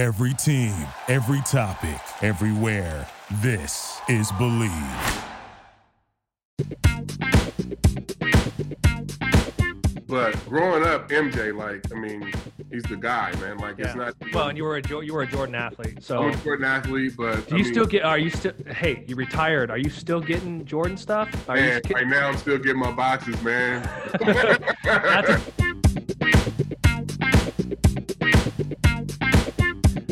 Every team, every topic, everywhere. This is Believe. But growing up, MJ, like, I mean, he's the guy, man. Like, it's not. Well, and you were a Jo- you were a Jordan athlete, so I'm a Jordan athlete, but do I you mean, still get? Are you still? Hey, you retired. Are you still getting Jordan stuff? Are you Man, sti- right now I'm still getting my boxes, man. That's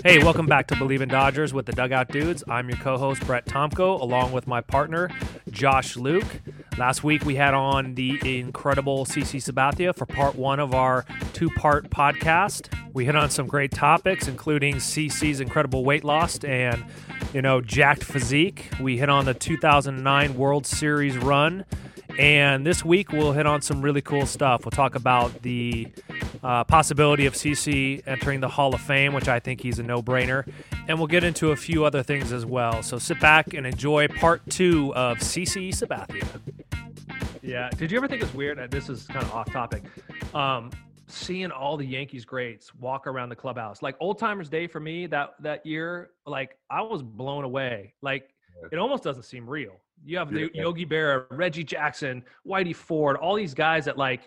Hey, welcome back to Believe in Dodgers with the Dugout Dudes. I'm your co-host Brett Tomko, along with my partner Josh Luke. Last week we had on the incredible CC Sabathia for part one of our two-part podcast. We hit on some great topics, including CC's incredible weight loss and you know jacked physique. We hit on the 2009 World Series run. And this week we'll hit on some really cool stuff. We'll talk about the uh, possibility of CC entering the Hall of Fame, which I think he's a no-brainer, and we'll get into a few other things as well. So sit back and enjoy part two of CC Sabathia. Yeah. Did you ever think it's weird? and This is kind of off topic. Um, seeing all the Yankees greats walk around the clubhouse, like Old Timers Day for me that that year, like I was blown away. Like it almost doesn't seem real. You have the Yeah. Yogi Berra, Reggie Jackson, Whitey Ford, all these guys that like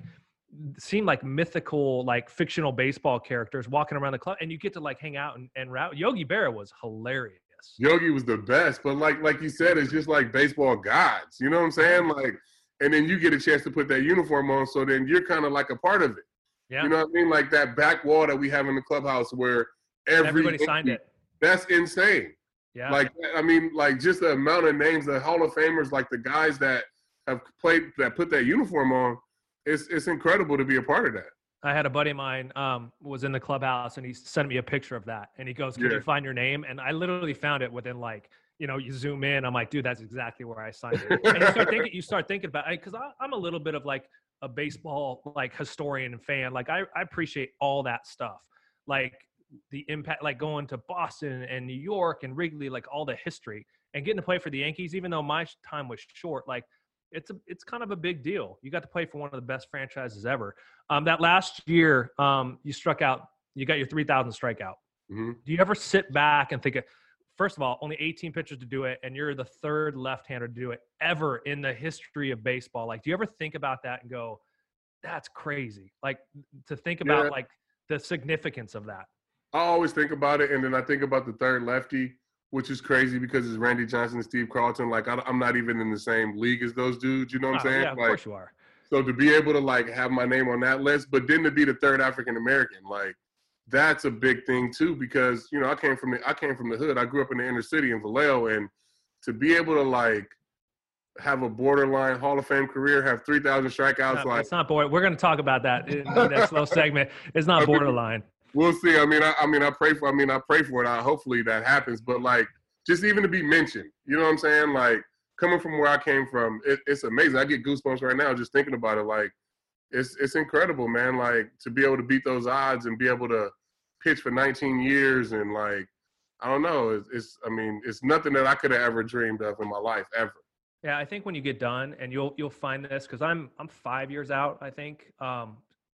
seem like mythical, like fictional baseball characters walking around the club, and you get to like hang out and, and route. Yogi Berra was hilarious. Yogi was the best, but like like you said, it's just like baseball gods. You know what I'm saying? Like, and then you get a chance to put that uniform on, so then you're kind of like a part of it. Yeah, You know what I mean? Like that back wall that we have in the clubhouse where every everybody signed it. That's insane. Yeah, Like I mean, like just the amount of names, the Hall of Famers, like the guys that have played that put that uniform on. It's it's incredible to be a part of that. I had a buddy of mine um, was in the clubhouse and he sent me a picture of that and he goes, "Can Yeah. you find your name?" And I literally found it within like you know you zoom in. I'm like, dude, that's exactly where I signed it. and you start thinking, you start thinking about because I'm a little bit of like a baseball like historian and fan. Like I, I appreciate all that stuff, like the impact, like going to Boston and New York and Wrigley, like all the history and getting to play for the Yankees, even though my time was short, like. It's a, it's kind of a big deal. You got to play for one of the best franchises ever. Um, that last year, um, you struck out. You got your 3,000 strikeout. Mhm. Do you ever sit back and think, of- first of all, only 18 pitchers to do it, and you're the third left-hander to do it ever in the history of baseball? Like, do you ever think about that and go, "That's crazy"? Like to think about Yeah. like the significance of that. I always think about it, and then I think about the third lefty, which is crazy because it's Randy Johnson and Steve Carlton. Like I, am not even in the same league as those dudes. You know what I'm Wow, saying? yeah, of like, course you are. so to be able to like have my name on that list, but then to be the third African American, like that's a big thing too. Because you know I came from the I came from the hood. I grew up in the inner city in Vallejo, and to be able to like have a borderline Hall of Fame career, have 3,000 strikeouts, No, like it's not boy. We're going to talk about that in the next little segment. It's not borderline. We'll see. I mean, I, I mean, I pray for. I mean, I pray for it. I, hopefully that happens. But like, just even to be mentioned, you know what I'm saying? Like, coming from where I came from, it, it's amazing. I get goosebumps right now just thinking about it. Like, it's it's incredible, man. Like to be able to beat those odds and be able to pitch for 19 years and like, I don't know. It's, it's I mean, it's nothing that I could have ever dreamed of in my life ever. Yeah, I think when you get done, and you'll you'll find this because I'm I'm five years out. I think um,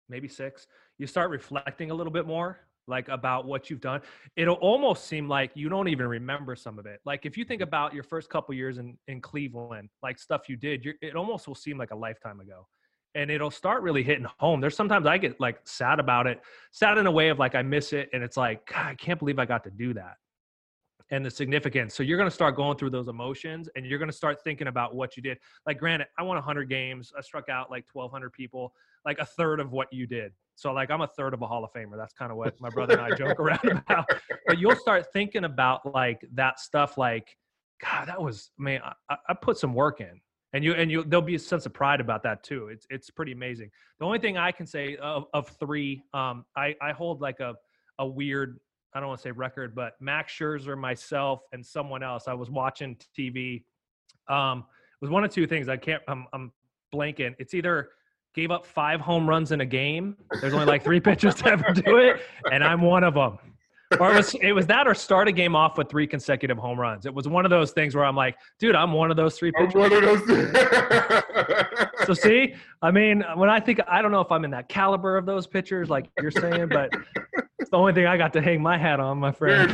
maybe six. You start reflecting a little bit more, like about what you've done. It'll almost seem like you don't even remember some of it. Like if you think mm-hmm. about your first couple years in in Cleveland, like stuff you did, you're, it almost will seem like a lifetime ago. And it'll start really hitting home. There's sometimes I get like sad about it, sad in a way of like I miss it, and it's like God, I can't believe I got to do that and the significance. So you're going to start going through those emotions and you're going to start thinking about what you did. Like, granted, I won 100 games. I struck out like 1,200 people, like a third of what you did. So, like, I'm a third of a Hall of Famer. That's kind of what my brother and I joke around about. But you'll start thinking about like that stuff, like, God, that was, man, I, I put some work in. And you and you, there'll be a sense of pride about that too. It's it's pretty amazing. The only thing I can say of, of three, um, I I hold like a a weird I don't want to say record, but Max Scherzer, myself, and someone else. I was watching TV. Um, it was one of two things. I can't. I'm, I'm blanking. It's either gave up five home runs in a game. There's only like three pitchers to ever do it, and I'm one of them. Or it was it was that, or start a game off with three consecutive home runs. It was one of those things where I'm like, dude, I'm one of those three I'm pitchers. one of those. So see, I mean, when I think, I don't know if I'm in that caliber of those pitchers, like you're saying, but It's the only thing I got to hang my hat on, my friend.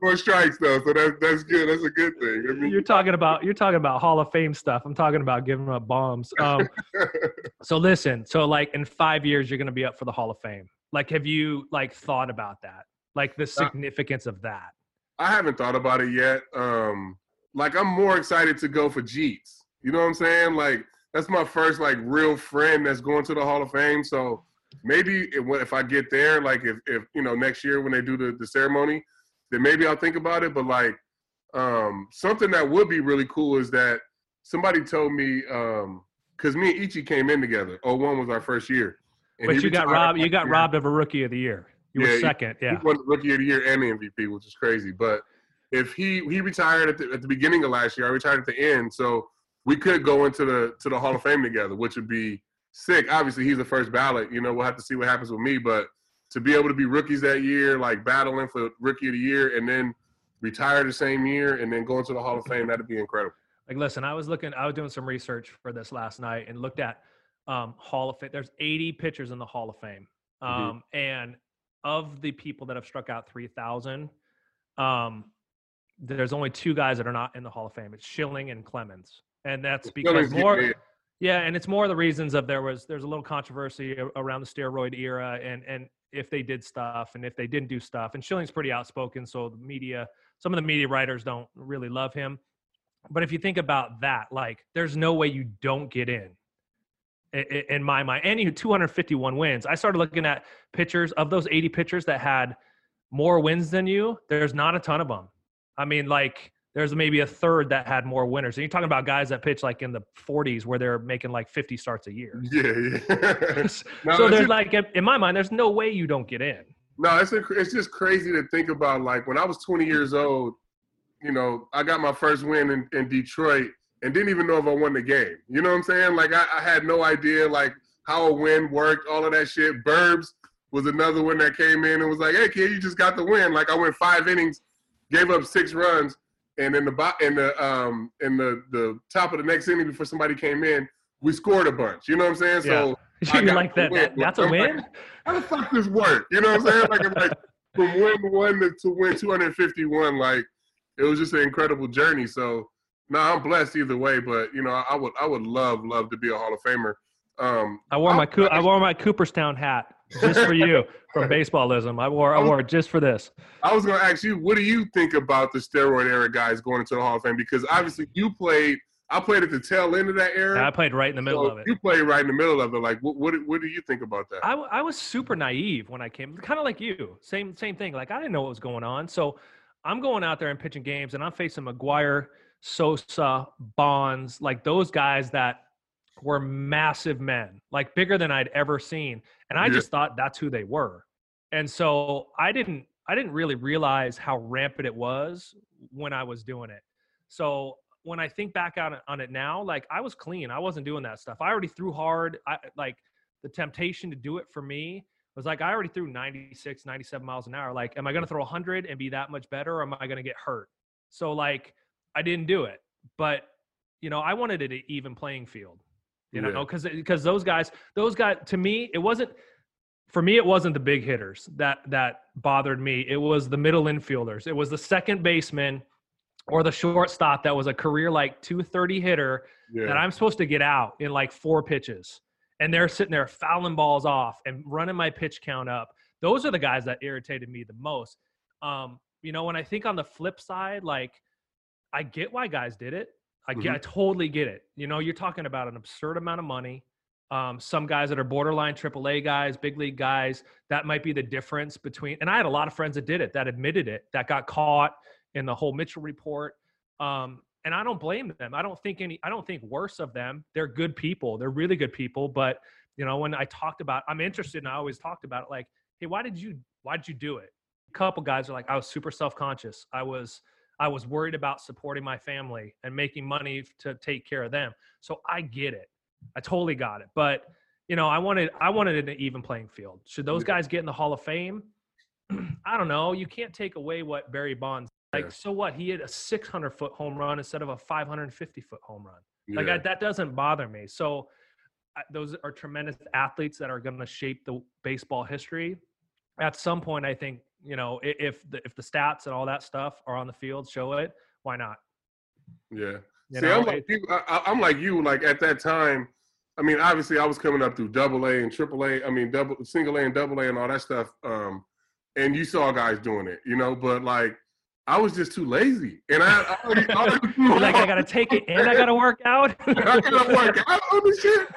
more strikes though, so that's that's good. That's a good thing. I mean, you're talking about you're talking about Hall of Fame stuff. I'm talking about giving up bombs. Um, so listen, so like in five years, you're gonna be up for the Hall of Fame. Like, have you like thought about that? Like the significance of that? I haven't thought about it yet. Um, like I'm more excited to go for Jeets. You know what I'm saying? Like that's my first like real friend that's going to the Hall of Fame. So maybe if I get there, like if, if you know next year when they do the, the ceremony, then maybe I'll think about it. But like um, something that would be really cool is that somebody told me because um, me and Ichi came in together. Oh, one was our first year. but you got robbed. You got year. robbed of a rookie of the year. You yeah, were second. He, yeah, he won rookie of the year and the MVP, which is crazy. But if he he retired at the, at the beginning of last year, I retired at the end, so we could go into the to the Hall of Fame together, which would be sick. Obviously, he's the first ballot. You know, we'll have to see what happens with me, but to be able to be rookies that year, like battling for rookie of the year, and then retire the same year, and then go into the Hall of Fame, that'd be incredible. Like, listen, I was looking, I was doing some research for this last night and looked at um, Hall of Fame. There's 80 pitchers in the Hall of Fame, mm-hmm. um, mm-hmm. and of the people that have struck out 3,000, um, there's only two guys that are not in the Hall of Fame. It's Schilling and Clemens, and that's because more. Yeah, and it's more of the reasons of there was there's a little controversy around the steroid era and and if they did stuff and if they didn't do stuff. And Schilling's pretty outspoken, so the media, some of the media writers don't really love him. But if you think about that, like there's no way you don't get in in my mind. And you 251 wins. I started looking at pitchers of those 80 pitchers that had more wins than you. There's not a ton of them. I mean, like there's maybe a third that had more winners. And you're talking about guys that pitch like in the 40s where they're making like 50 starts a year. Yeah, yeah. no, so there's just, like, in my mind, there's no way you don't get in. No, it's a, it's just crazy to think about. Like when I was 20 years old, you know, I got my first win in, in Detroit and didn't even know if I won the game. You know what I'm saying? Like I, I had no idea like how a win worked, all of that shit. Burbs was another one that came in and was like, "Hey kid, you just got the win." Like I went five innings, gave up six runs, and in the in the um in the the top of the next inning before somebody came in, we scored a bunch. You know what I'm saying? Yeah. So you like that, that? That's a I'm win. Like, how the fuck does this work? You know what I'm saying? Like, like from win one to, to win 251, like it was just an incredible journey. So no, I'm blessed either way. But you know, I would I would love love to be a Hall of Famer. Um, I wore my I wore my Cooperstown hat just for you from baseballism. I wore I wore it just for this. I was going to ask you, what do you think about the steroid era guys going into the Hall of Fame? Because obviously you played. I played at the tail end of that era. Yeah, I played right in the middle so of it. You played right in the middle of it. Like, what, what, what do you think about that? I, I was super naive when I came, kind of like you. Same same thing. Like I didn't know what was going on. So I'm going out there and pitching games, and I'm facing McGwire, Sosa, Bonds, like those guys that were massive men, like bigger than I'd ever seen. And I yeah. just thought that's who they were. And so I didn't I didn't really realize how rampant it was when I was doing it. So when I think back on it, on it now, like I was clean. I wasn't doing that stuff. I already threw hard. I like the temptation to do it for me was like I already threw 96, 97 miles an hour. Like, am I going to throw 100 and be that much better, or am I going to get hurt? So like, I didn't do it. But you know, I wanted it an even playing field you know, because because those guys, those guys, to me, it wasn't for me. It wasn't the big hitters that that bothered me. It was the middle infielders. It was the second baseman or the shortstop that was a career like 230 hitter yeah. that I'm supposed to get out in like four pitches, and they're sitting there fouling balls off and running my pitch count up. Those are the guys that irritated me the most. Um, you know, when I think on the flip side, like I get why guys did it. I, mm-hmm. I totally get it. You know, you're talking about an absurd amount of money. Um, some guys that are borderline AAA guys, big league guys, that might be the difference between. And I had a lot of friends that did it, that admitted it, that got caught in the whole Mitchell report. Um, and I don't blame them. I don't think any. I don't think worse of them. They're good people. They're really good people. But you know, when I talked about, I'm interested, and I always talked about it. Like, hey, why did you? Why did you do it? A couple guys are like, I was super self conscious. I was I was worried about supporting my family and making money to take care of them. So I get it. I totally got it. But you know, I wanted I wanted an even playing field. Should those guys get in the Hall of Fame? I don't know. You can't take away what Barry Bonds like. Yeah. So what? He had a 600 foot home run instead of a 550 foot home run. Yeah. Like I, that doesn't bother me. So those are tremendous athletes that are going to shape the baseball history. at some point, I think you know if the if the stats and all that stuff are on the field, show it. Why not? Yeah. You See, know, I'm like you. I, I- I'm like you. Like at that time, I mean, obviously, I was coming up through Double A and Triple A. I mean, double, single A and Double A and all that stuff. Um, and you saw guys doing it, you know. But like, I was just too lazy, and I, I, already, I already like I gotta take it and I gotta work out. I gotta work out on this shit.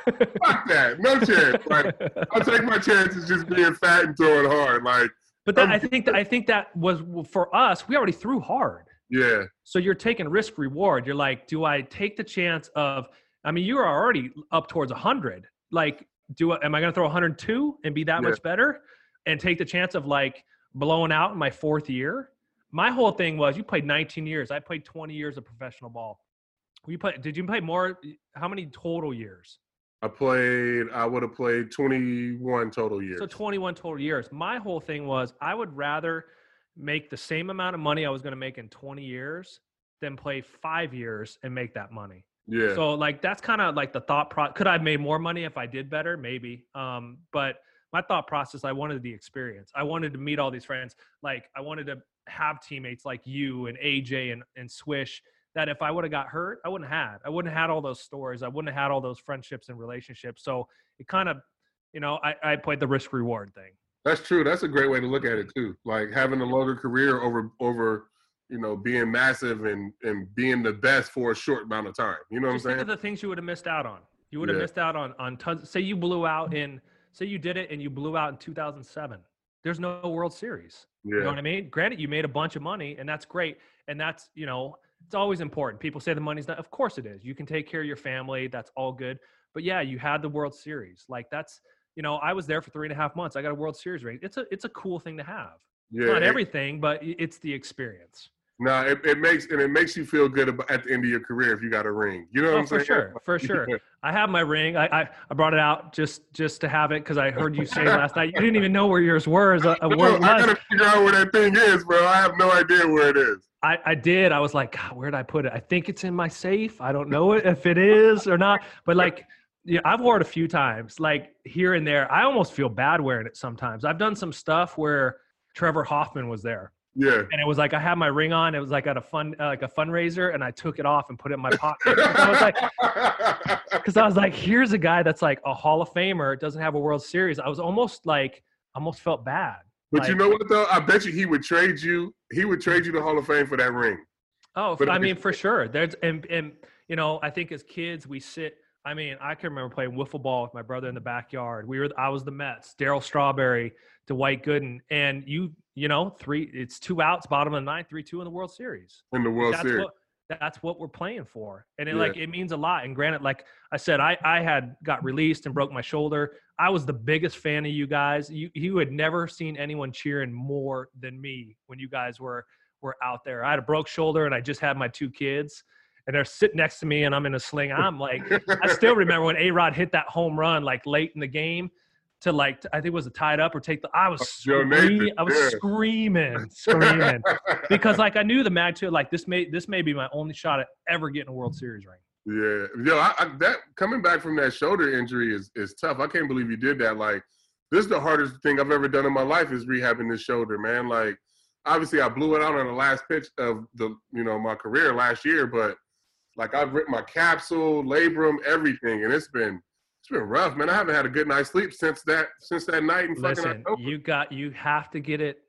Fuck that. No chance. Like, I'll take my chances just being fat and throwing hard. Like, But that, um, I think that I think that was for us. We already threw hard, yeah, so you're taking risk reward. You're like, do I take the chance of? I mean, you are already up towards hundred. Like, do I, am I going to throw 102 and be that Yeah. much better, and take the chance of like blowing out in my fourth year? My whole thing was, you played 19 years. I played 20 years of professional ball. You play? Did you play more? How many total years? I played. I would have played 21 total years. So 21 total years. My whole thing was I would rather make the same amount of money I was going to make in 20 years than play five years and make that money. yeah, So like that's kind of like the thought pro. Could I have made more money if I did better? Maybe. Um, but my thought process, I wanted the experience. I wanted to meet all these friends. Like I wanted to have teammates like you and AJ and, and Swish that if I would have got hurt, I wouldn't have had. I wouldn't have had all those stories. I wouldn't have had all those friendships and relationships. So it kind of, you know, I, I played the risk reward thing. That's true. That's a great way to look at it mm-hmm. too. Like having a longer career over over, you know, being massive and and being the best for a short amount of time. You know what I'm Just think saying? of the things you would have missed out on. You would have Yeah. missed out on on tons. Say you blew out in, say you did it and you blew out in 2007. There's no World Series. Yeah. You know what I mean? Granted, you made a bunch of money, and that's great. And that's you know, it's always important. People say the money's not. Of course it is. You can take care of your family. That's all good. But yeah, you had the World Series. Like that's you know, I was there for three and a half months. I got a World Series ring. It's a it's a cool thing to have. Yeah. Not it- everything, but it's the experience. No, it, it makes and it makes you feel good about, at the end of your career if you got a ring. You know what Oh, I'm saying? for saying? sure, for sure. I have my ring. I, I, I brought it out just just to have it because I heard you say last night you didn't even know where yours was. Uh, No, where it I gotta figure out where that thing is, bro. I have no idea where it is. I, I did. I was like, God, where did I put it? I think it's in my safe. I don't know it if it is or not. But like, yeah, I've worn it a few times, like here and there. I almost feel bad wearing it sometimes. I've done some stuff where Trevor Hoffman was there, Yeah. and it was like I had my ring on. It was like at a fun, uh, like a fundraiser, and I took it off and put it in my pocket. I was like, because I was like, here's a guy that's like a Hall of Famer, doesn't have a World Series. I was almost like, almost felt bad. But you know what though? I bet you he would trade you. He would trade you the Hall of Fame for that ring. Oh, But I mean, for sure. There's and and you know, I think as kids we sit. I mean, I can remember playing wiffle ball with my brother in the backyard. We were, I was the Mets, Darryl Strawberry, Dwight Gooden, and you, you know, three. It's two outs, bottom of the ninth, three two in the World Series. in the World that's Series. what that's what we're playing for, and it Yeah. like it means a lot. And granted, like I said, I I had got released and broke my shoulder. I was the biggest fan of you guys. You you had never seen anyone cheering more than me when you guys were were out there. I had a broke shoulder and I just had my two kids, and they're sitting next to me, and I'm in a sling. I'm like, I still remember when A Rod hit that home run like late in the game. To like, I think it was a tied up or take the. I was screaming. I was yeah. screaming, screaming because like I knew the magnitude. Like this may this may be my only shot at ever getting a World Series ring. Yeah, yo, I, I, that coming back from that shoulder injury is is tough. I can't believe you did that. Like, this is the hardest thing I've ever done in my life is rehabbing this shoulder, man. Like, obviously, I blew it out on the last pitch of the you know my career last year, but like I've ripped my capsule, labrum, everything, and it's been it's been rough, man. I haven't had a good night's sleep since that since that night in fucking October. you got you have to get it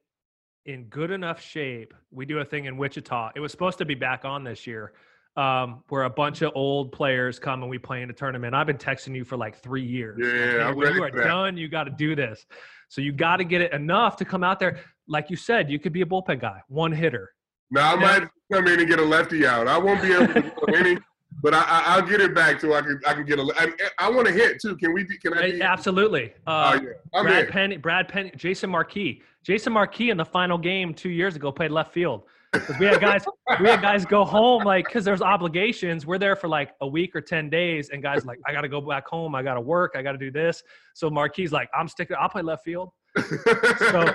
in good enough shape. We do a thing in Wichita. It was supposed to be back on this year. Um, where a bunch of old players come and we play in a tournament. I've been texting you for like three years. Yeah, Hey, I'm when you are done, you got to do this. So you got to get it enough to come out there. Like you said, you could be a bullpen guy, one hitter. Now I Yeah. might come in and get a lefty out. I won't be able to do any, but I, I, I'll get it back till I can I can get a. I, I want to hit too. Can we? Can I? Be, Absolutely. Oh Uh, yeah, I'm Brad in. Penny, Brad Penny, Jason Marquis. Jason Marquis in the final game two years ago played left field because we had guys we had guys go home like because there's obligations. We're there for like a week or ten days, and guys like I got to go back home. I got to work. I got to do this. So Marquis like I'm sticking. I'll play left field. So,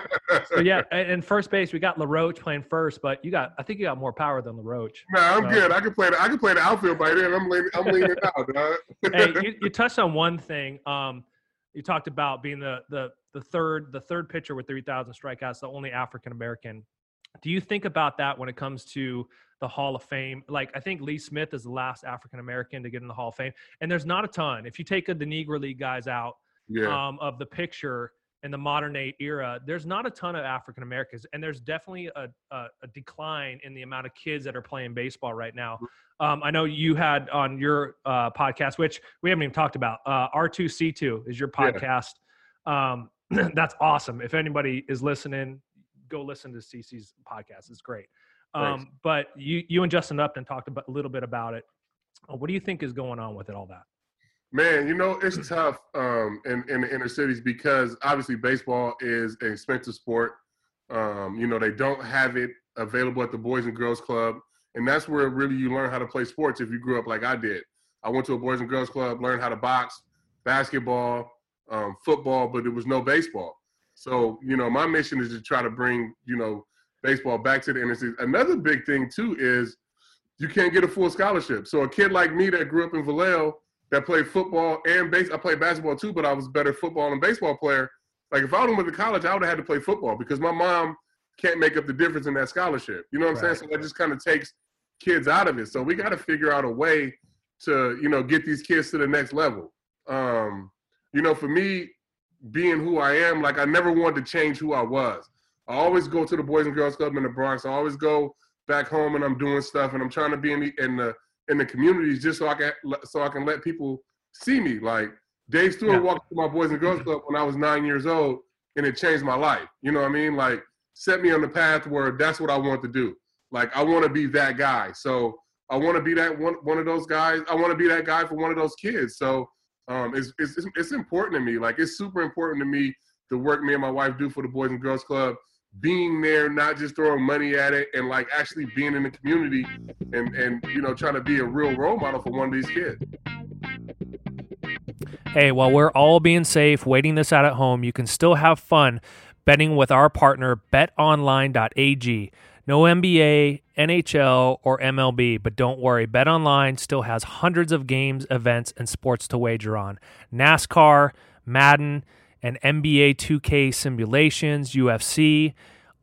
so yeah, and, and first base we got LaRoche playing first, but you got I think you got more power than LaRoche. Nah, I'm So- good. I can play. The, I can play the outfield by then. I'm leaning. I'm leaning out. Dog. hey, you, you touched on one thing. Um, You talked about being the the the third the third pitcher with 3,000 strikeouts, the only African American. Do you think about that when it comes to the Hall of Fame? Like I think Lee Smith is the last African American to get in the Hall of Fame, and there's not a ton. If you take the Negro League guys out Yeah. um, of the picture in the modern day era, there's not a ton of African Americans, and there's definitely a, a, a decline in the amount of kids that are playing baseball right now. Um, I know you had on your uh, podcast, which we haven't even talked about. Uh, R2C2 is your Yeah. podcast. Um, that's awesome. If anybody is listening, go listen to CC's podcast. It's great. Thanks. Um, but you, you and Justin Upton talked about, a little bit about it. Uh, What do you think is going on with it? All that. Man, you know, it's tough um, in, in the inner cities because obviously baseball is an expensive sport. Um, you know, they don't have it available at the Boys and Girls Club. And that's where really you learn how to play sports if you grew up like I did. I went to a Boys and Girls Club, learned how to box, basketball, um, football, but there was no baseball. So, you know, my mission is to try to bring, you know, baseball back to the inner cities. Another big thing, too, is you can't get a full scholarship. So a kid like me that grew up in Vallejo, that played football and base. I played basketball too, but I was a better football and baseball player. Like if I would have went to college, I would have had to play football because my mom can't make up the difference in that scholarship. You know what I'm Right. saying? So that just kind of takes kids out of it. So we got to figure out a way to you know get these kids to the next level. Um, you know, for me, being who I am, like I never wanted to change who I was. I always go to the Boys and Girls Club in the Bronx. I always go back home and I'm doing stuff and I'm trying to be in the in the in the communities just so I can so I can let people see me. Like Dave Stewart Yeah. walked to my Boys and Girls Club when I was nine years old, and it changed my life. You know what I mean? Like set me on the path where that's what I want to do. Like I want to be that guy. So I want to be that one one of those guys. I want to be that guy for one of those kids. So um, it's, it's it's important to me. Like it's super important to me the work me and my wife do for the Boys and Girls Club. Being there, not just throwing money at it, and like actually being in the community, and and you know trying to be a real role model for one of these kids. Hey, while we're all being safe, waiting this out at home, you can still have fun betting with our partner, betonline.ag. No NBA, NHL, or MLB, but don't worry, BetOnline still has hundreds of games, events, and sports to wager on. NASCAR, Madden, and NBA 2K simulations, UFC,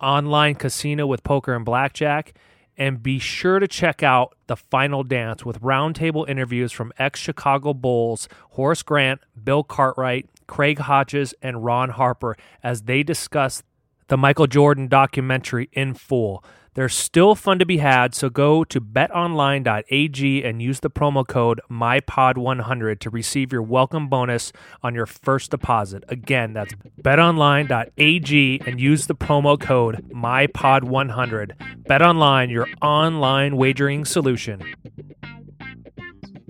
online casino with poker and blackjack. And be sure to check out The Final Dance with roundtable interviews from ex Chicago Bulls Horace Grant, Bill Cartwright, Craig Hodges, and Ron Harper as they discuss the Michael Jordan documentary in full. They're still fun to be had, so go to betonline.ag and use the promo code MyPod100 to receive your welcome bonus on your first deposit. Again, that's betonline.ag and use the promo code MyPod100. BetOnline, your online wagering solution.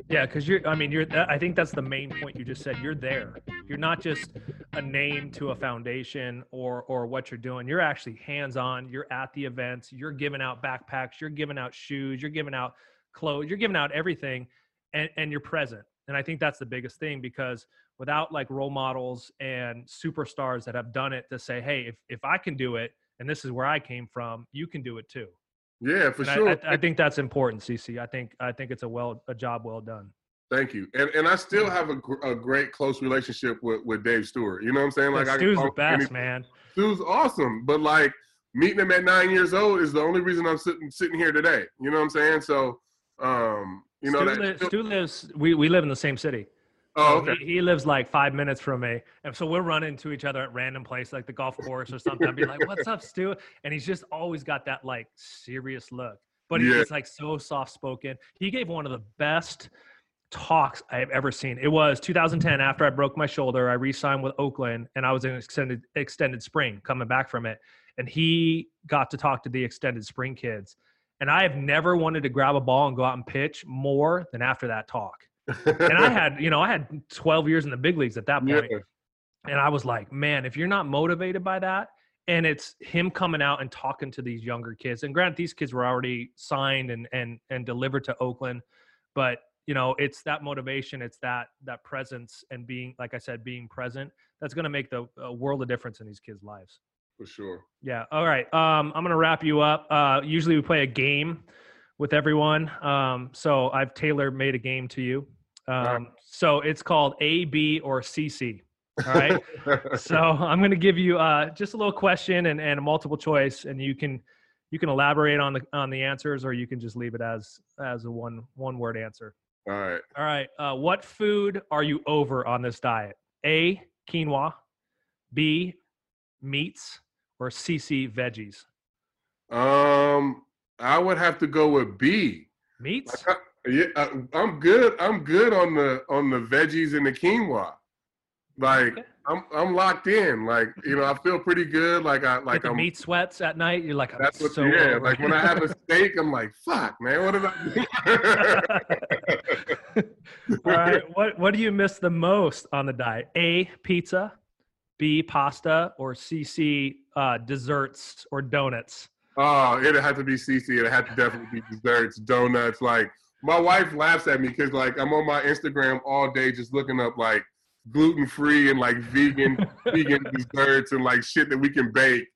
Yeah, because you're. I mean, you're. I think that's the main point you just said. You're there. You're not just a name to a foundation or or what you're doing. You're actually hands on. You're at the events. You're giving out backpacks. You're giving out shoes. You're giving out clothes. You're giving out everything, and and you're present. And I think that's the biggest thing because without like role models and superstars that have done it to say, hey, if if I can do it, and this is where I came from, you can do it too. Yeah, for And I- sure. I, I think that's important, CC. I think I think it's a well a job well done. Thank you. And and I still have a, gr- a great close relationship with, with Dave Stewart. You know what I'm saying? Like, Stu's the talk to any- best, man. Stu's awesome, but like meeting him at nine years old is the only reason I'm sitting sitting here today. You know what I'm saying? So, um, you know Stu, that. Stu lives. We, we live in the same city. oh, okay. he, he lives like five minutes from me, and so we're running to each other at random places like the golf course or something. I'd be like, "What's up, Stu?" And he's just always got that like serious look, but he's Yeah. like so soft spoken. He gave one of the best talks I've ever seen. It was 2010 after I broke my shoulder. I re-signed with Oakland, and I was in extended extended spring coming back from it, and he got to talk to the extended spring kids. And I have never wanted to grab a ball and go out and pitch more than after that talk and I had, you know, I had 12 years in the big leagues at that point. yeah, And I was like, man, if you're not motivated by that, and it's him coming out and talking to these younger kids. And granted, these kids were already signed and and and delivered to Oakland, but you know, it's that motivation, it's that that presence, and being, like I said, being present. That's going to make the a world of difference in these kids' lives. for sure. Yeah. All right. Um, I'm gonna wrap you up. Uh, usually we play a game with everyone. Um, so I've tailor made a game to you. Um, right. so it's called A, B, or CC. All right. so I'm going to give you uh, just a little question and, and a multiple choice, and you can you can elaborate on the on the answers, or you can just leave it as as a one one word answer. All right. All right. Uh, what food are you over on this diet? A. Quinoa. B. Meats. Or CC veggies. Um, I would have to go with B. Meats. Like, I, yeah, I, I'm good. I'm good on the on the veggies and the quinoa. Like Okay. I'm I'm locked in. Like you know, I feel pretty good. Like I like I'm. meat sweats at night. You're like, I'm That's what. so yeah. Like when I have a steak, I'm like, fuck, man. What did I do? All right. What what do you miss the most on the diet? A. Pizza. B. Pasta. Or CC uh, desserts or donuts. Oh, it had to be CC. It had to definitely be desserts, donuts. Like my wife laughs at me because like I'm on my Instagram all day just looking up like gluten free and like vegan vegan desserts and like shit that we can bake.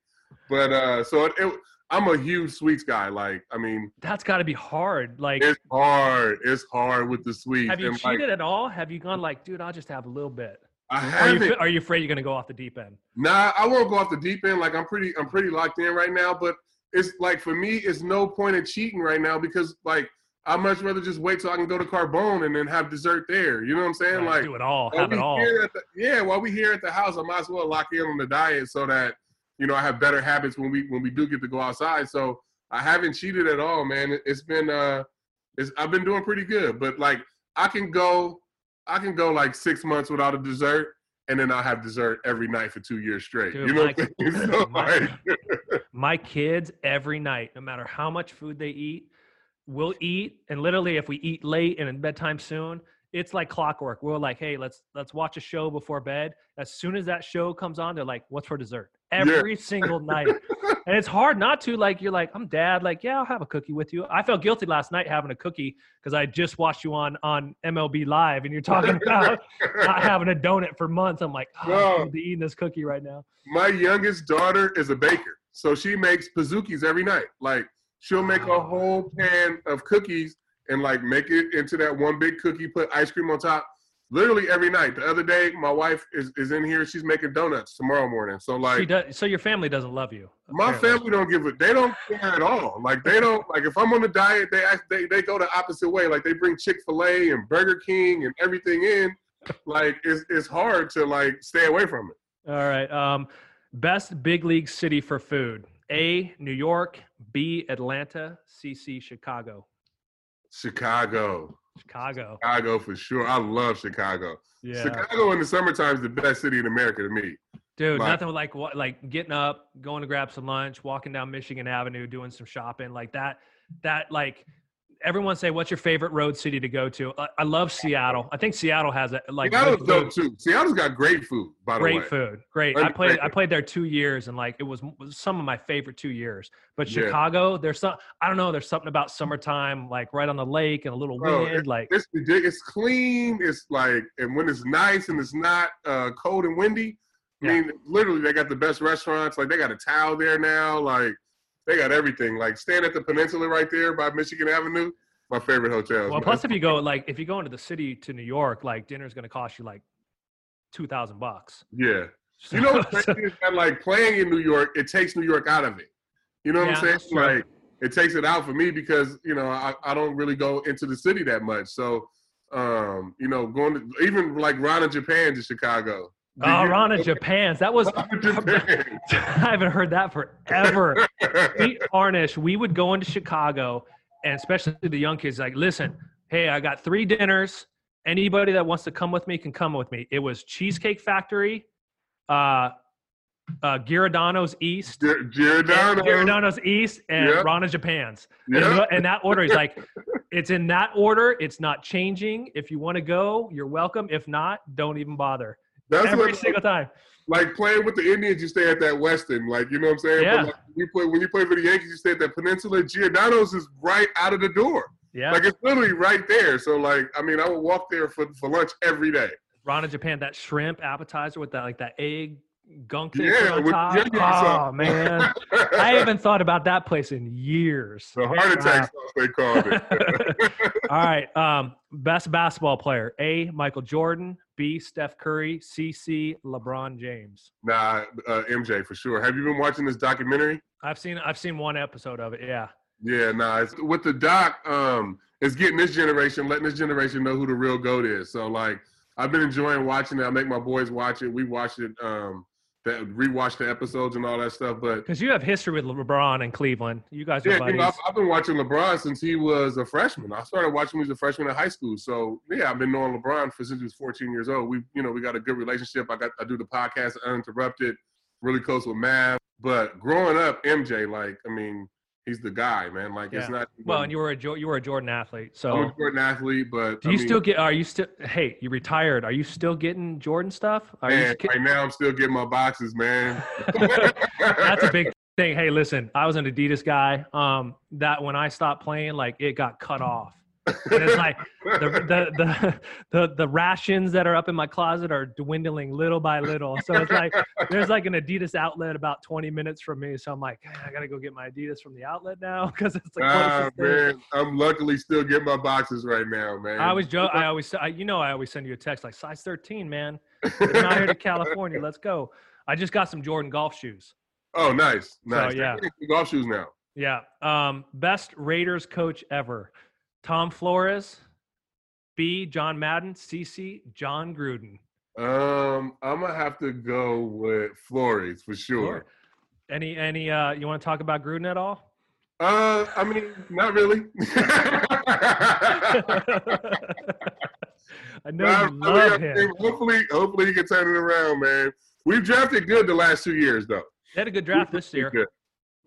But uh, so it, it, I'm a huge sweets guy. Like I mean, That's got to be hard. Like, it's hard. It's hard with the sweets. have you and, like, cheated at all? Have you gone like, dude, I'll just have a little bit? I haven't. fi- are you afraid you're to go off the deep end? Nah, I won't go off the deep end. Like I'm pretty, I'm pretty locked in right now. But it's like for me, it's no point in cheating right now because like I'd much rather just wait till I can go to Carbone and then have dessert there. You know what I'm saying? Right, like do it all. Have it all. the- yeah, while we here at the house, I might as well lock in on the diet so that you know I have better habits when we when we do get to go outside. So I haven't cheated at all, man. It- It's been uh, it's I've been doing pretty good. But like I can go, I can go like six months without a dessert. And then I'll have dessert every night for two years straight. Dude, you know my- what I'm saying? So, my- like, My kids every night, no matter how much food they eat, will eat. And literally, if we eat late and in bedtime soon, it's like clockwork. We're like, hey, let's let's watch a show before bed. As soon as that show comes on, they're like, what's for dessert? Every single night. And it's hard not to. Like, you're like, I'm dad. Like, yeah, I'll have a cookie with you. I felt guilty last night having a cookie because I just watched you on on MLB Live, and you're talking about not having a donut for months. I'm like, oh, No. I'm be eating this cookie right now. my youngest daughter is a baker, so she makes pizookies every night. Like she'll make a whole pan of cookies and like make it into that one big cookie, put ice cream on top. Literally every night. The other day, my wife is, is in here. She's making donuts tomorrow morning. So She like, does, so your family doesn't love you. my apparently. family don't give it. They don't care at all. Like they don't like if I'm on the diet, they act, they they go the opposite way. Like they bring Chick Fil A and Burger King and everything in. Like it's it's hard to like stay away from it. All right. Um, best big league city for food: A. New York. B. Atlanta. C. C. Chicago. Chicago. Chicago. Chicago for sure. I love Chicago. Yeah, Chicago in the summertime is the best city in America to me. dude. like- nothing like what like getting up, going to grab some lunch, walking down Michigan Avenue, doing some shopping like that. That like. Everyone say, "What's your favorite road city to go to?" I, I love Seattle. I think Seattle has a like Seattle's dope too. Seattle's got great food, by the way. great food great i played great i played there two years and like it was, was some of my favorite two years but Yeah. chicago there's some i don't know there's something about summertime like right on the lake and a little Bro, wind like It's. It's clean. It's like, and when it's nice and it's not uh, cold and windy, I Yeah. mean, literally, they got the best restaurants. Like, they got a towel there now. Like, they got everything. Like, staying at the Peninsula right there by Michigan Avenue, my favorite hotels. well plus if you go like if you go into the city to new york like dinner's going to cost you like 2000 bucks yeah. You know what's So- is that like playing in New York, it takes New York out of it. You know what Yeah, I'm saying? Like it takes it out for me because you know I, I don't really go into the city that much. So um, you know, going to even like Ron of Japan to Chicago. Oh in japan's that was Japan. i haven't heard that forever we Arnish, we would go into Chicago, and especially the young kids, like, listen, hey, I got three dinners. Anybody that wants to come with me can come with me. It was Cheesecake Factory, uh, uh, Giordano's East, Giordano. Giordano's East, and Yeah. Ron of Japan's. And Yeah. in that order, is like, it's in that order. It's not changing. If you want to go, you're welcome. If not, don't even bother. That's Every what single time. like playing with the Indians, you stay at that Westin. Like you know what I'm saying? Yeah. But like, when you play when you play for the Yankees, you stay at that Peninsula. Giordano's is right out of the door. Yeah. Like it's literally right there. So like I mean, I would walk there for, for lunch every day. Ron of Japan, that shrimp appetizer with that like that egg gunk thing Yeah, on with- top. yeah, yeah, so- oh man, I haven't thought about that place in years. the heart attack they called it. All right. Um, best basketball player: A. Michael Jordan. B. Steph Curry. C. C. LeBron James. nah, uh, MJ for sure. Have you been watching this documentary? I've seen I've seen one episode of it. Yeah. Yeah, nah. It's, with the doc, um, it's getting this generation, letting this generation know who the real goat is. So like, I've been enjoying watching it. I make my boys watch it. We watch it. Um, that rewatch the episodes and all that stuff. But Because you have history with LeBron and Cleveland. You guys are yeah, you know, I've, I've been watching LeBron since he was a freshman. I started watching him as a freshman in high school. So yeah, I've been knowing LeBron for since he was 14 years old. We, you know, we got a good relationship. I got I do the podcast uninterrupted, really close with Mav. But growing up, MJ, like, I mean, he's the guy, man. Like, it's Yeah. not. well, and you were a Jo- you were a Jordan athlete. I'm So a Jordan athlete, but do I you mean, still get? Are you still? Hey, you retired. Are you still getting Jordan stuff? Are man, you? right now I'm still getting my boxes, man. That's a big thing. Hey, listen, I was an Adidas guy. Um, that when I stopped playing, like it got cut off. And it's like the, the the the the rations that are up in my closet are dwindling little by little. So it's like there's like an Adidas outlet about 20 minutes from me. So I'm like, "Ah, I gotta go get my Adidas from the outlet now because it's the Ah, thing. man, I'm luckily still getting my boxes right now, man. I always joke. I always, I, you know, I always send you a text like size 13, man. Getting out here to California. Let's go. I just got some Jordan golf shoes. Oh, nice, nice. yeah. Golf shoes now. Yeah. Um, best Raiders coach ever. Tom Flores. B. John Madden. CC. Jon Gruden. Um, I'm gonna have to go with Flores for sure. Any, any, uh, you want to talk about Gruden at all? Uh, I mean, not really. I know Not you. I love him. Hopefully, hopefully he can turn it around, man. We've drafted good the last two years, though. They had a good draft this year. Good.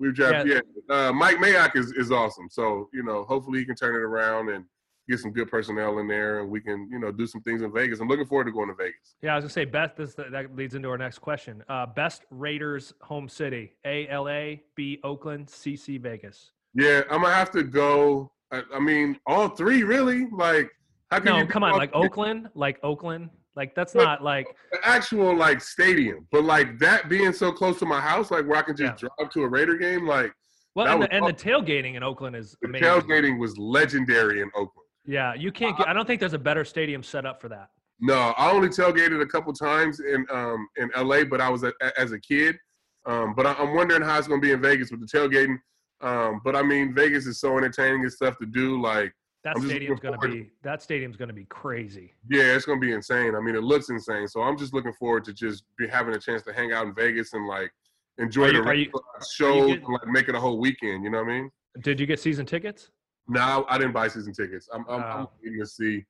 We've drafted, yeah. Uh, Mike Mayock is, is awesome. So you know, hopefully he can turn it around and get some good personnel in there, and we can you know do some things in Vegas. I'm looking forward to going to Vegas. Yeah, I was gonna say best. This that leads into our next question. Uh, best Raiders home city: A. L. A. B. Oakland. C. C. Vegas. Yeah, I'm gonna have to go. I, I mean, all three really. Like, how can No, you come on, like? Oakland, like Oakland, like that's Well, not like the actual like stadium, but like that being so close to my house, like where I can just drive to a Raider game, like well, and the, and the tailgating in Oakland is the amazing. tailgating was legendary in Oakland. Yeah, you can't get. I don't think there's a better stadium set up for that. No, I only tailgated a couple times in um in LA, but I was a, as a kid. Um, but I, I'm wondering how it's gonna be in Vegas with the tailgating. Um, but I mean, Vegas is so entertaining and stuff to do. Like, That I'm stadium's gonna forward- be. That stadium's gonna be crazy. yeah, it's gonna be insane. I mean, it looks insane. So I'm just looking forward to just be having a chance to hang out in Vegas and like enjoy the you- shows getting- and like make it a whole weekend. You know what I mean? Did you get season tickets? No, I didn't buy season tickets. I'm, I'm, I'm Oh. waiting to see.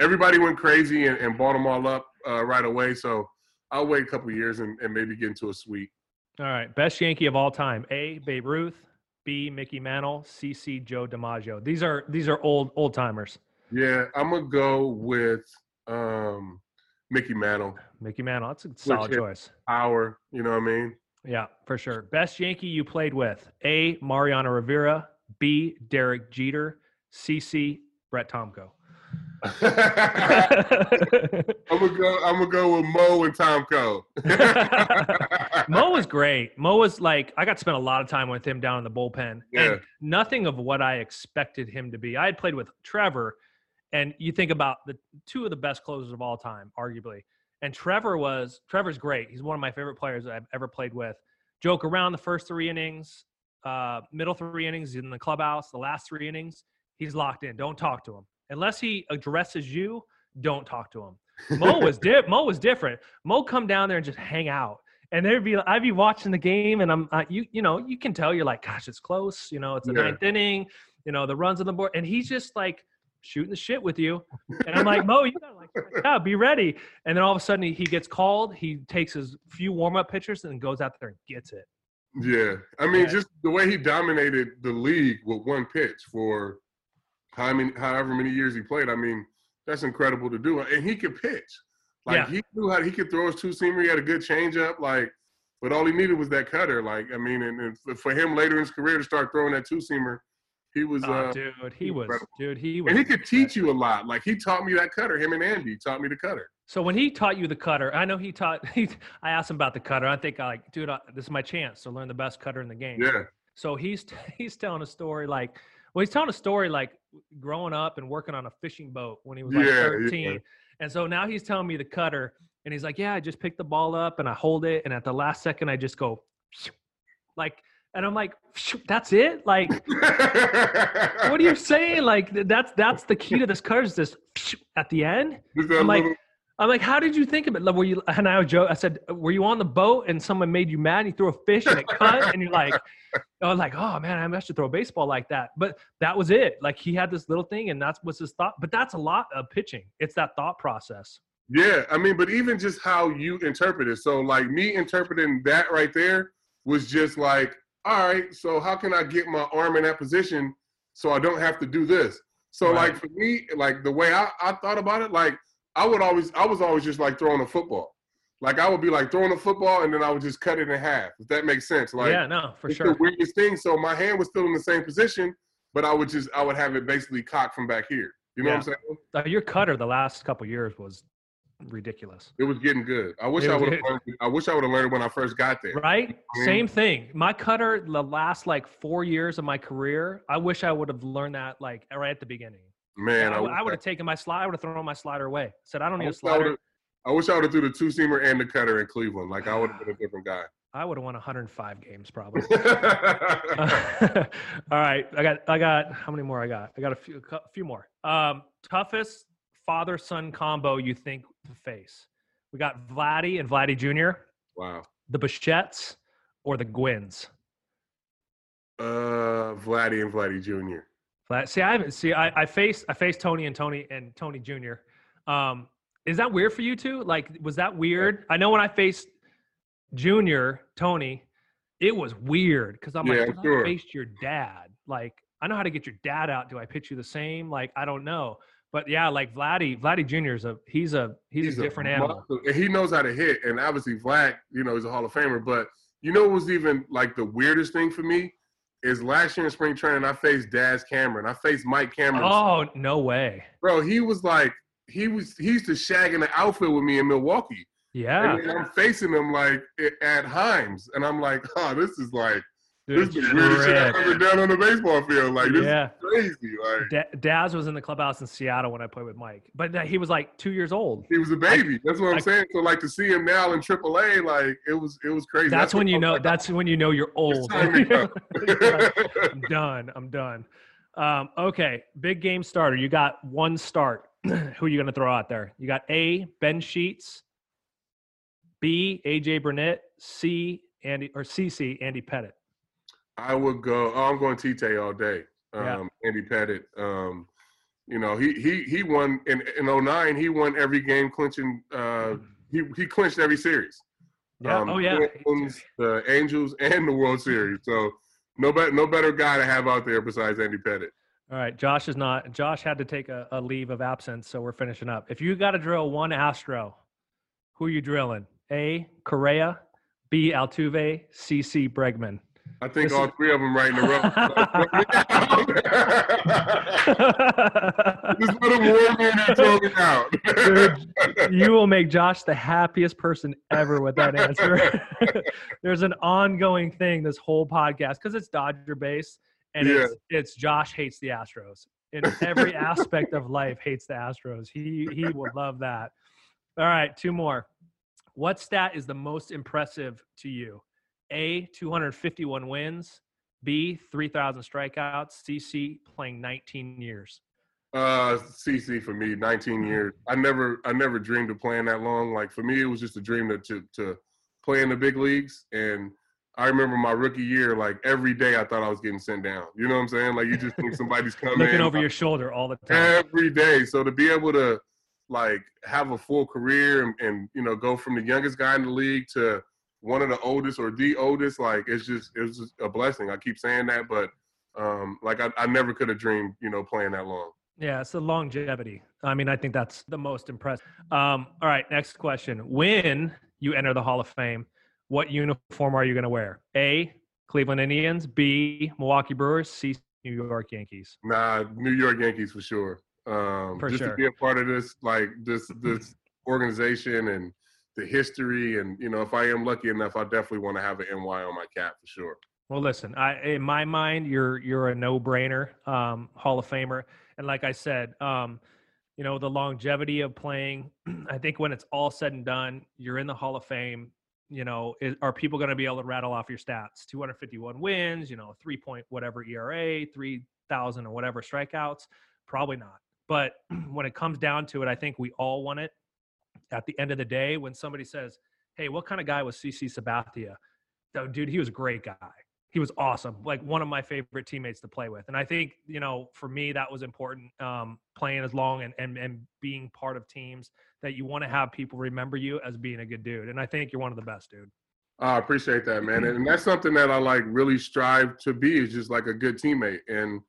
Everybody went crazy and, and bought them all up uh, right away. So I'll wait a couple years and, and maybe get into a suite. All right, best Yankee of all time: A. Babe Ruth. B. Mickey Mantle. C. C. Joe DiMaggio. These are these are old old timers. Yeah, I'm gonna go with um, Mickey Mantle. Mickey Mantle. That's a solid choice. Power, you know what I mean? Yeah, for sure. Best Yankee you played with: A. Mariano Rivera. B. Derek Jeter. C. C. Brett Tomko. I'm gonna go. I'm gonna go with Mo and Tomko. Mo was great. Mo was like I got to spend a lot of time with him down in the bullpen. Yeah. And nothing of what I expected him to be. I had played with Trevor, and you think about the two of the best closers of all time, arguably. And Trevor was Trevor's great. He's one of my favorite players I've ever played with. Joke around the first three innings, uh, middle three innings in the clubhouse, the last three innings, he's locked in. Don't talk to him unless he addresses you. Don't talk to him. Mo was di- Mo was different. Mo come down there and just hang out, and there'd be I'd be watching the game, and I'm uh, you you know you can tell you're like, gosh, it's close. You know, it's the Yeah. ninth inning. You know, the runs on the board, and he's just like shooting the shit with you, and I'm like, Mo, you gotta like, yeah, be ready. And then all of a sudden he, he gets called. He takes his few warm up pitches and goes out there and gets it. Yeah, I mean, Yeah. just the way he dominated the league with one pitch for how many, however many years he played. I mean, that's incredible to do, and he could pitch. Like Yeah. he knew how he could throw his two seamer. He had a good changeup. Like, but all he needed was that cutter. Like, I mean, and, and for- him later in his career to start throwing that two seamer, he was. Oh, uh, dude, he was, incredible. dude, he was. and he could teach you a lot. Like he taught me that cutter. Him and Andy taught me the cutter. So when he taught you the cutter, I know he taught. He, I asked him about the cutter. I think I like, dude, I, this is my chance to learn the best cutter in the game. Yeah. So he's he's telling a story like, well, he's telling a story like growing up and working on a fishing boat when he was like Yeah, yeah. 13. And so now he's telling me the cutter, and he's like, yeah, I just pick the ball up and I hold it, and at the last second I just go, like, and I'm like, that's it, like. What are you saying? Like that's that's the key to this cutter is this at the end. I'm like, little- I'm like, how did you think of it? Like, were you? And I was joke. I said, were you on the boat and someone made you mad? And you threw a fish and it cut, and you're like, I was like, oh man, I should throw a baseball like that. But that was it. Like he had this little thing, and that's what's his thought. But that's a lot of pitching. It's that thought process. Yeah, I mean, but even just how you interpret it. So, like me interpreting that right there was just like, all right, so how can I get my arm in that position so I don't have to do this? So, Right. like for me, like the way I, I thought about it, like I would always, I was always just like throwing a football. Like I would be like throwing a football and then I would just cut it in half. If that makes sense. Like yeah, no, for it's sure. the weirdest thing. So my hand was still in the same position, but I would just, I would have it basically cocked from back here. You know what I'm saying? Your cutter the last couple years was ridiculous. It was getting good. I wish I would have learned. I wish I would have learned it when I first got there. Right? I mean- Same thing. My cutter, the last like four years of my career, I wish I would have learned that like right at the beginning. Man, I, I, wish would have taken my slide. I would have thrown my slider away. Said, I don't need a I slider. I wish I would have threw the two seamer and the cutter in Cleveland. Like I would have been a different guy. I would have won 105 games probably. All right, I got, I got. How many more I got? I got a few, a few more. Um, toughest father-son combo you think to face? We got Vladdy and Vladdy Jr., wow. the Bichettes, or the Gwynns. Uh, Vladdy and Vladdy Jr. Vlad, see, I haven't see. I, I faced I faced Tony and Tony and Tony Jr. Um, is that weird for you too? Like, was that weird? I know when I faced Junior Tony, it was weird because I'm Yeah, like, "Dude, sure. I faced your dad. Like, I know how to get your dad out. Do I pitch you the same? Like, I don't know. But yeah, like Vladdy, Vladdy Jr. is a he's a he's, a different animal. And he knows how to hit. And obviously, Vlad, you know, he's a Hall of Famer. But you know what was even like the weirdest thing for me is last year in spring training, I faced Daz Cameron. I faced Mike Cameron. Oh no way! Bro, he was like, he was he used to shag in the outfield with me in Milwaukee. Yeah, And I'm facing him like at Himes, and I'm like, oh, this is like dude, this is the weirdest shit I've ever done on the baseball field. Like this yeah. is crazy. Like Da- Daz was in the clubhouse in Seattle when I played with Mike, but he was like two years old. he was a baby. That's what I'm I- saying. So like to see him now in AAA, like it was it was crazy. That's when you know. like, That's when you know you're old. to. I'm done. I'm done. Um, okay, big game starter. You got one start. Who are you going to throw out there? You got A. Ben Sheets, B. AJ Burnett, C. Andy or CC Andy Pettitte. I would go. Oh, I'm going Tite all day. Um, Yeah. Andy Pettitte. Um, you know, he he he won in in 09, He won every game, clinching. Uh, he he clinched every series. Yeah. Um, oh yeah. the Angels, and the World Series. So no better no better guy to have out there besides Andy Pettitte. All right. Josh is not. Josh had to take a, a leave of absence, so we're finishing up. If you got to drill one Astro, who are you drilling? A. Correa, B. Altuve, C. C. Bregman. I think This all is- three of them right in a row. Just let him warm in and throw out. Dude, you will make Josh the happiest person ever with that answer. There's an ongoing thing this whole podcast because it's Dodger based and it's it's Josh hates the Astros in every aspect of life hates the Astros. He he will love that. All right, two more. What stat is the most impressive to you? A 251 wins, B 3000 strikeouts, CC playing 19 years. Uh, CC for me, 19 years. I never, I never dreamed of playing that long. Like for me, it was just a dream to to, to play in the big leagues. And I remember my rookie year, like every day, I thought I was getting sent down. You know what I'm saying? Like you just think somebody's coming Looking in over your shoulder all the time. every day. So to be able to like have a full career and, and you know go from the youngest guy in the league to one of the oldest or the oldest, like it's just it's just a blessing. I keep saying that, but um, like I, I never could have dreamed, you know, playing that long. Yeah, it's the longevity. I mean, I think that's the most impressive. Um, all right, next question. When you enter the Hall of Fame, what uniform are you going to wear? A. Cleveland Indians. B. Milwaukee Brewers. C. New York Yankees. Nah, New York Yankees for sure. Um, For just sure. to be a part of this, like this, this organization and the history. And you know, if I am lucky enough, I definitely want to have an NY on my cap for sure. Well, listen, I in my mind, you're you're a no brainer um, Hall of Famer, and like I said, um, you know the longevity of playing. I think when it's all said and done, you're in the Hall of Fame. You know, is, are people going to be able to rattle off your stats? 251 wins, you know, three point whatever ERA, three thousand or whatever strikeouts. Probably not. But when it comes down to it, I think we all want it. At the end of the day, when somebody says, "Hey, what kind of guy was CC Sabathia?" Oh, dude, he was a great guy he was awesome like one of my favorite teammates to play with and i think you know for me that was important um, playing as long and, and and being part of teams that you want to have people remember you as being a good dude and i think you're one of the best dude i appreciate that man and that's something that i like really strive to be is just like a good teammate and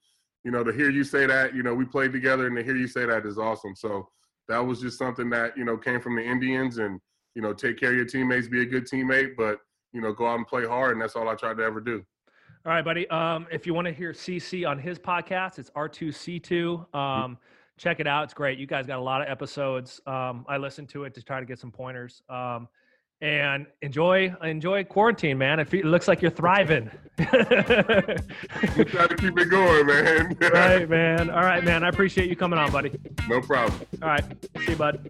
you know to hear you say that you know we played together and to hear you say that is awesome so that was just something that you know came from the indians and you know take care of your teammates be a good teammate but you know, go out and play hard, and that's all I tried to ever do. All right, buddy. Um, if you want to hear CC on his podcast, it's R2C2. Um, check it out. It's great. You guys got a lot of episodes. Um, I listened to it to try to get some pointers. Um, and enjoy enjoy quarantine, man. It, looks like you're thriving. we try to keep it going, man. right, man. All right, man. I appreciate you coming on, buddy. No problem. All right. See you, bud.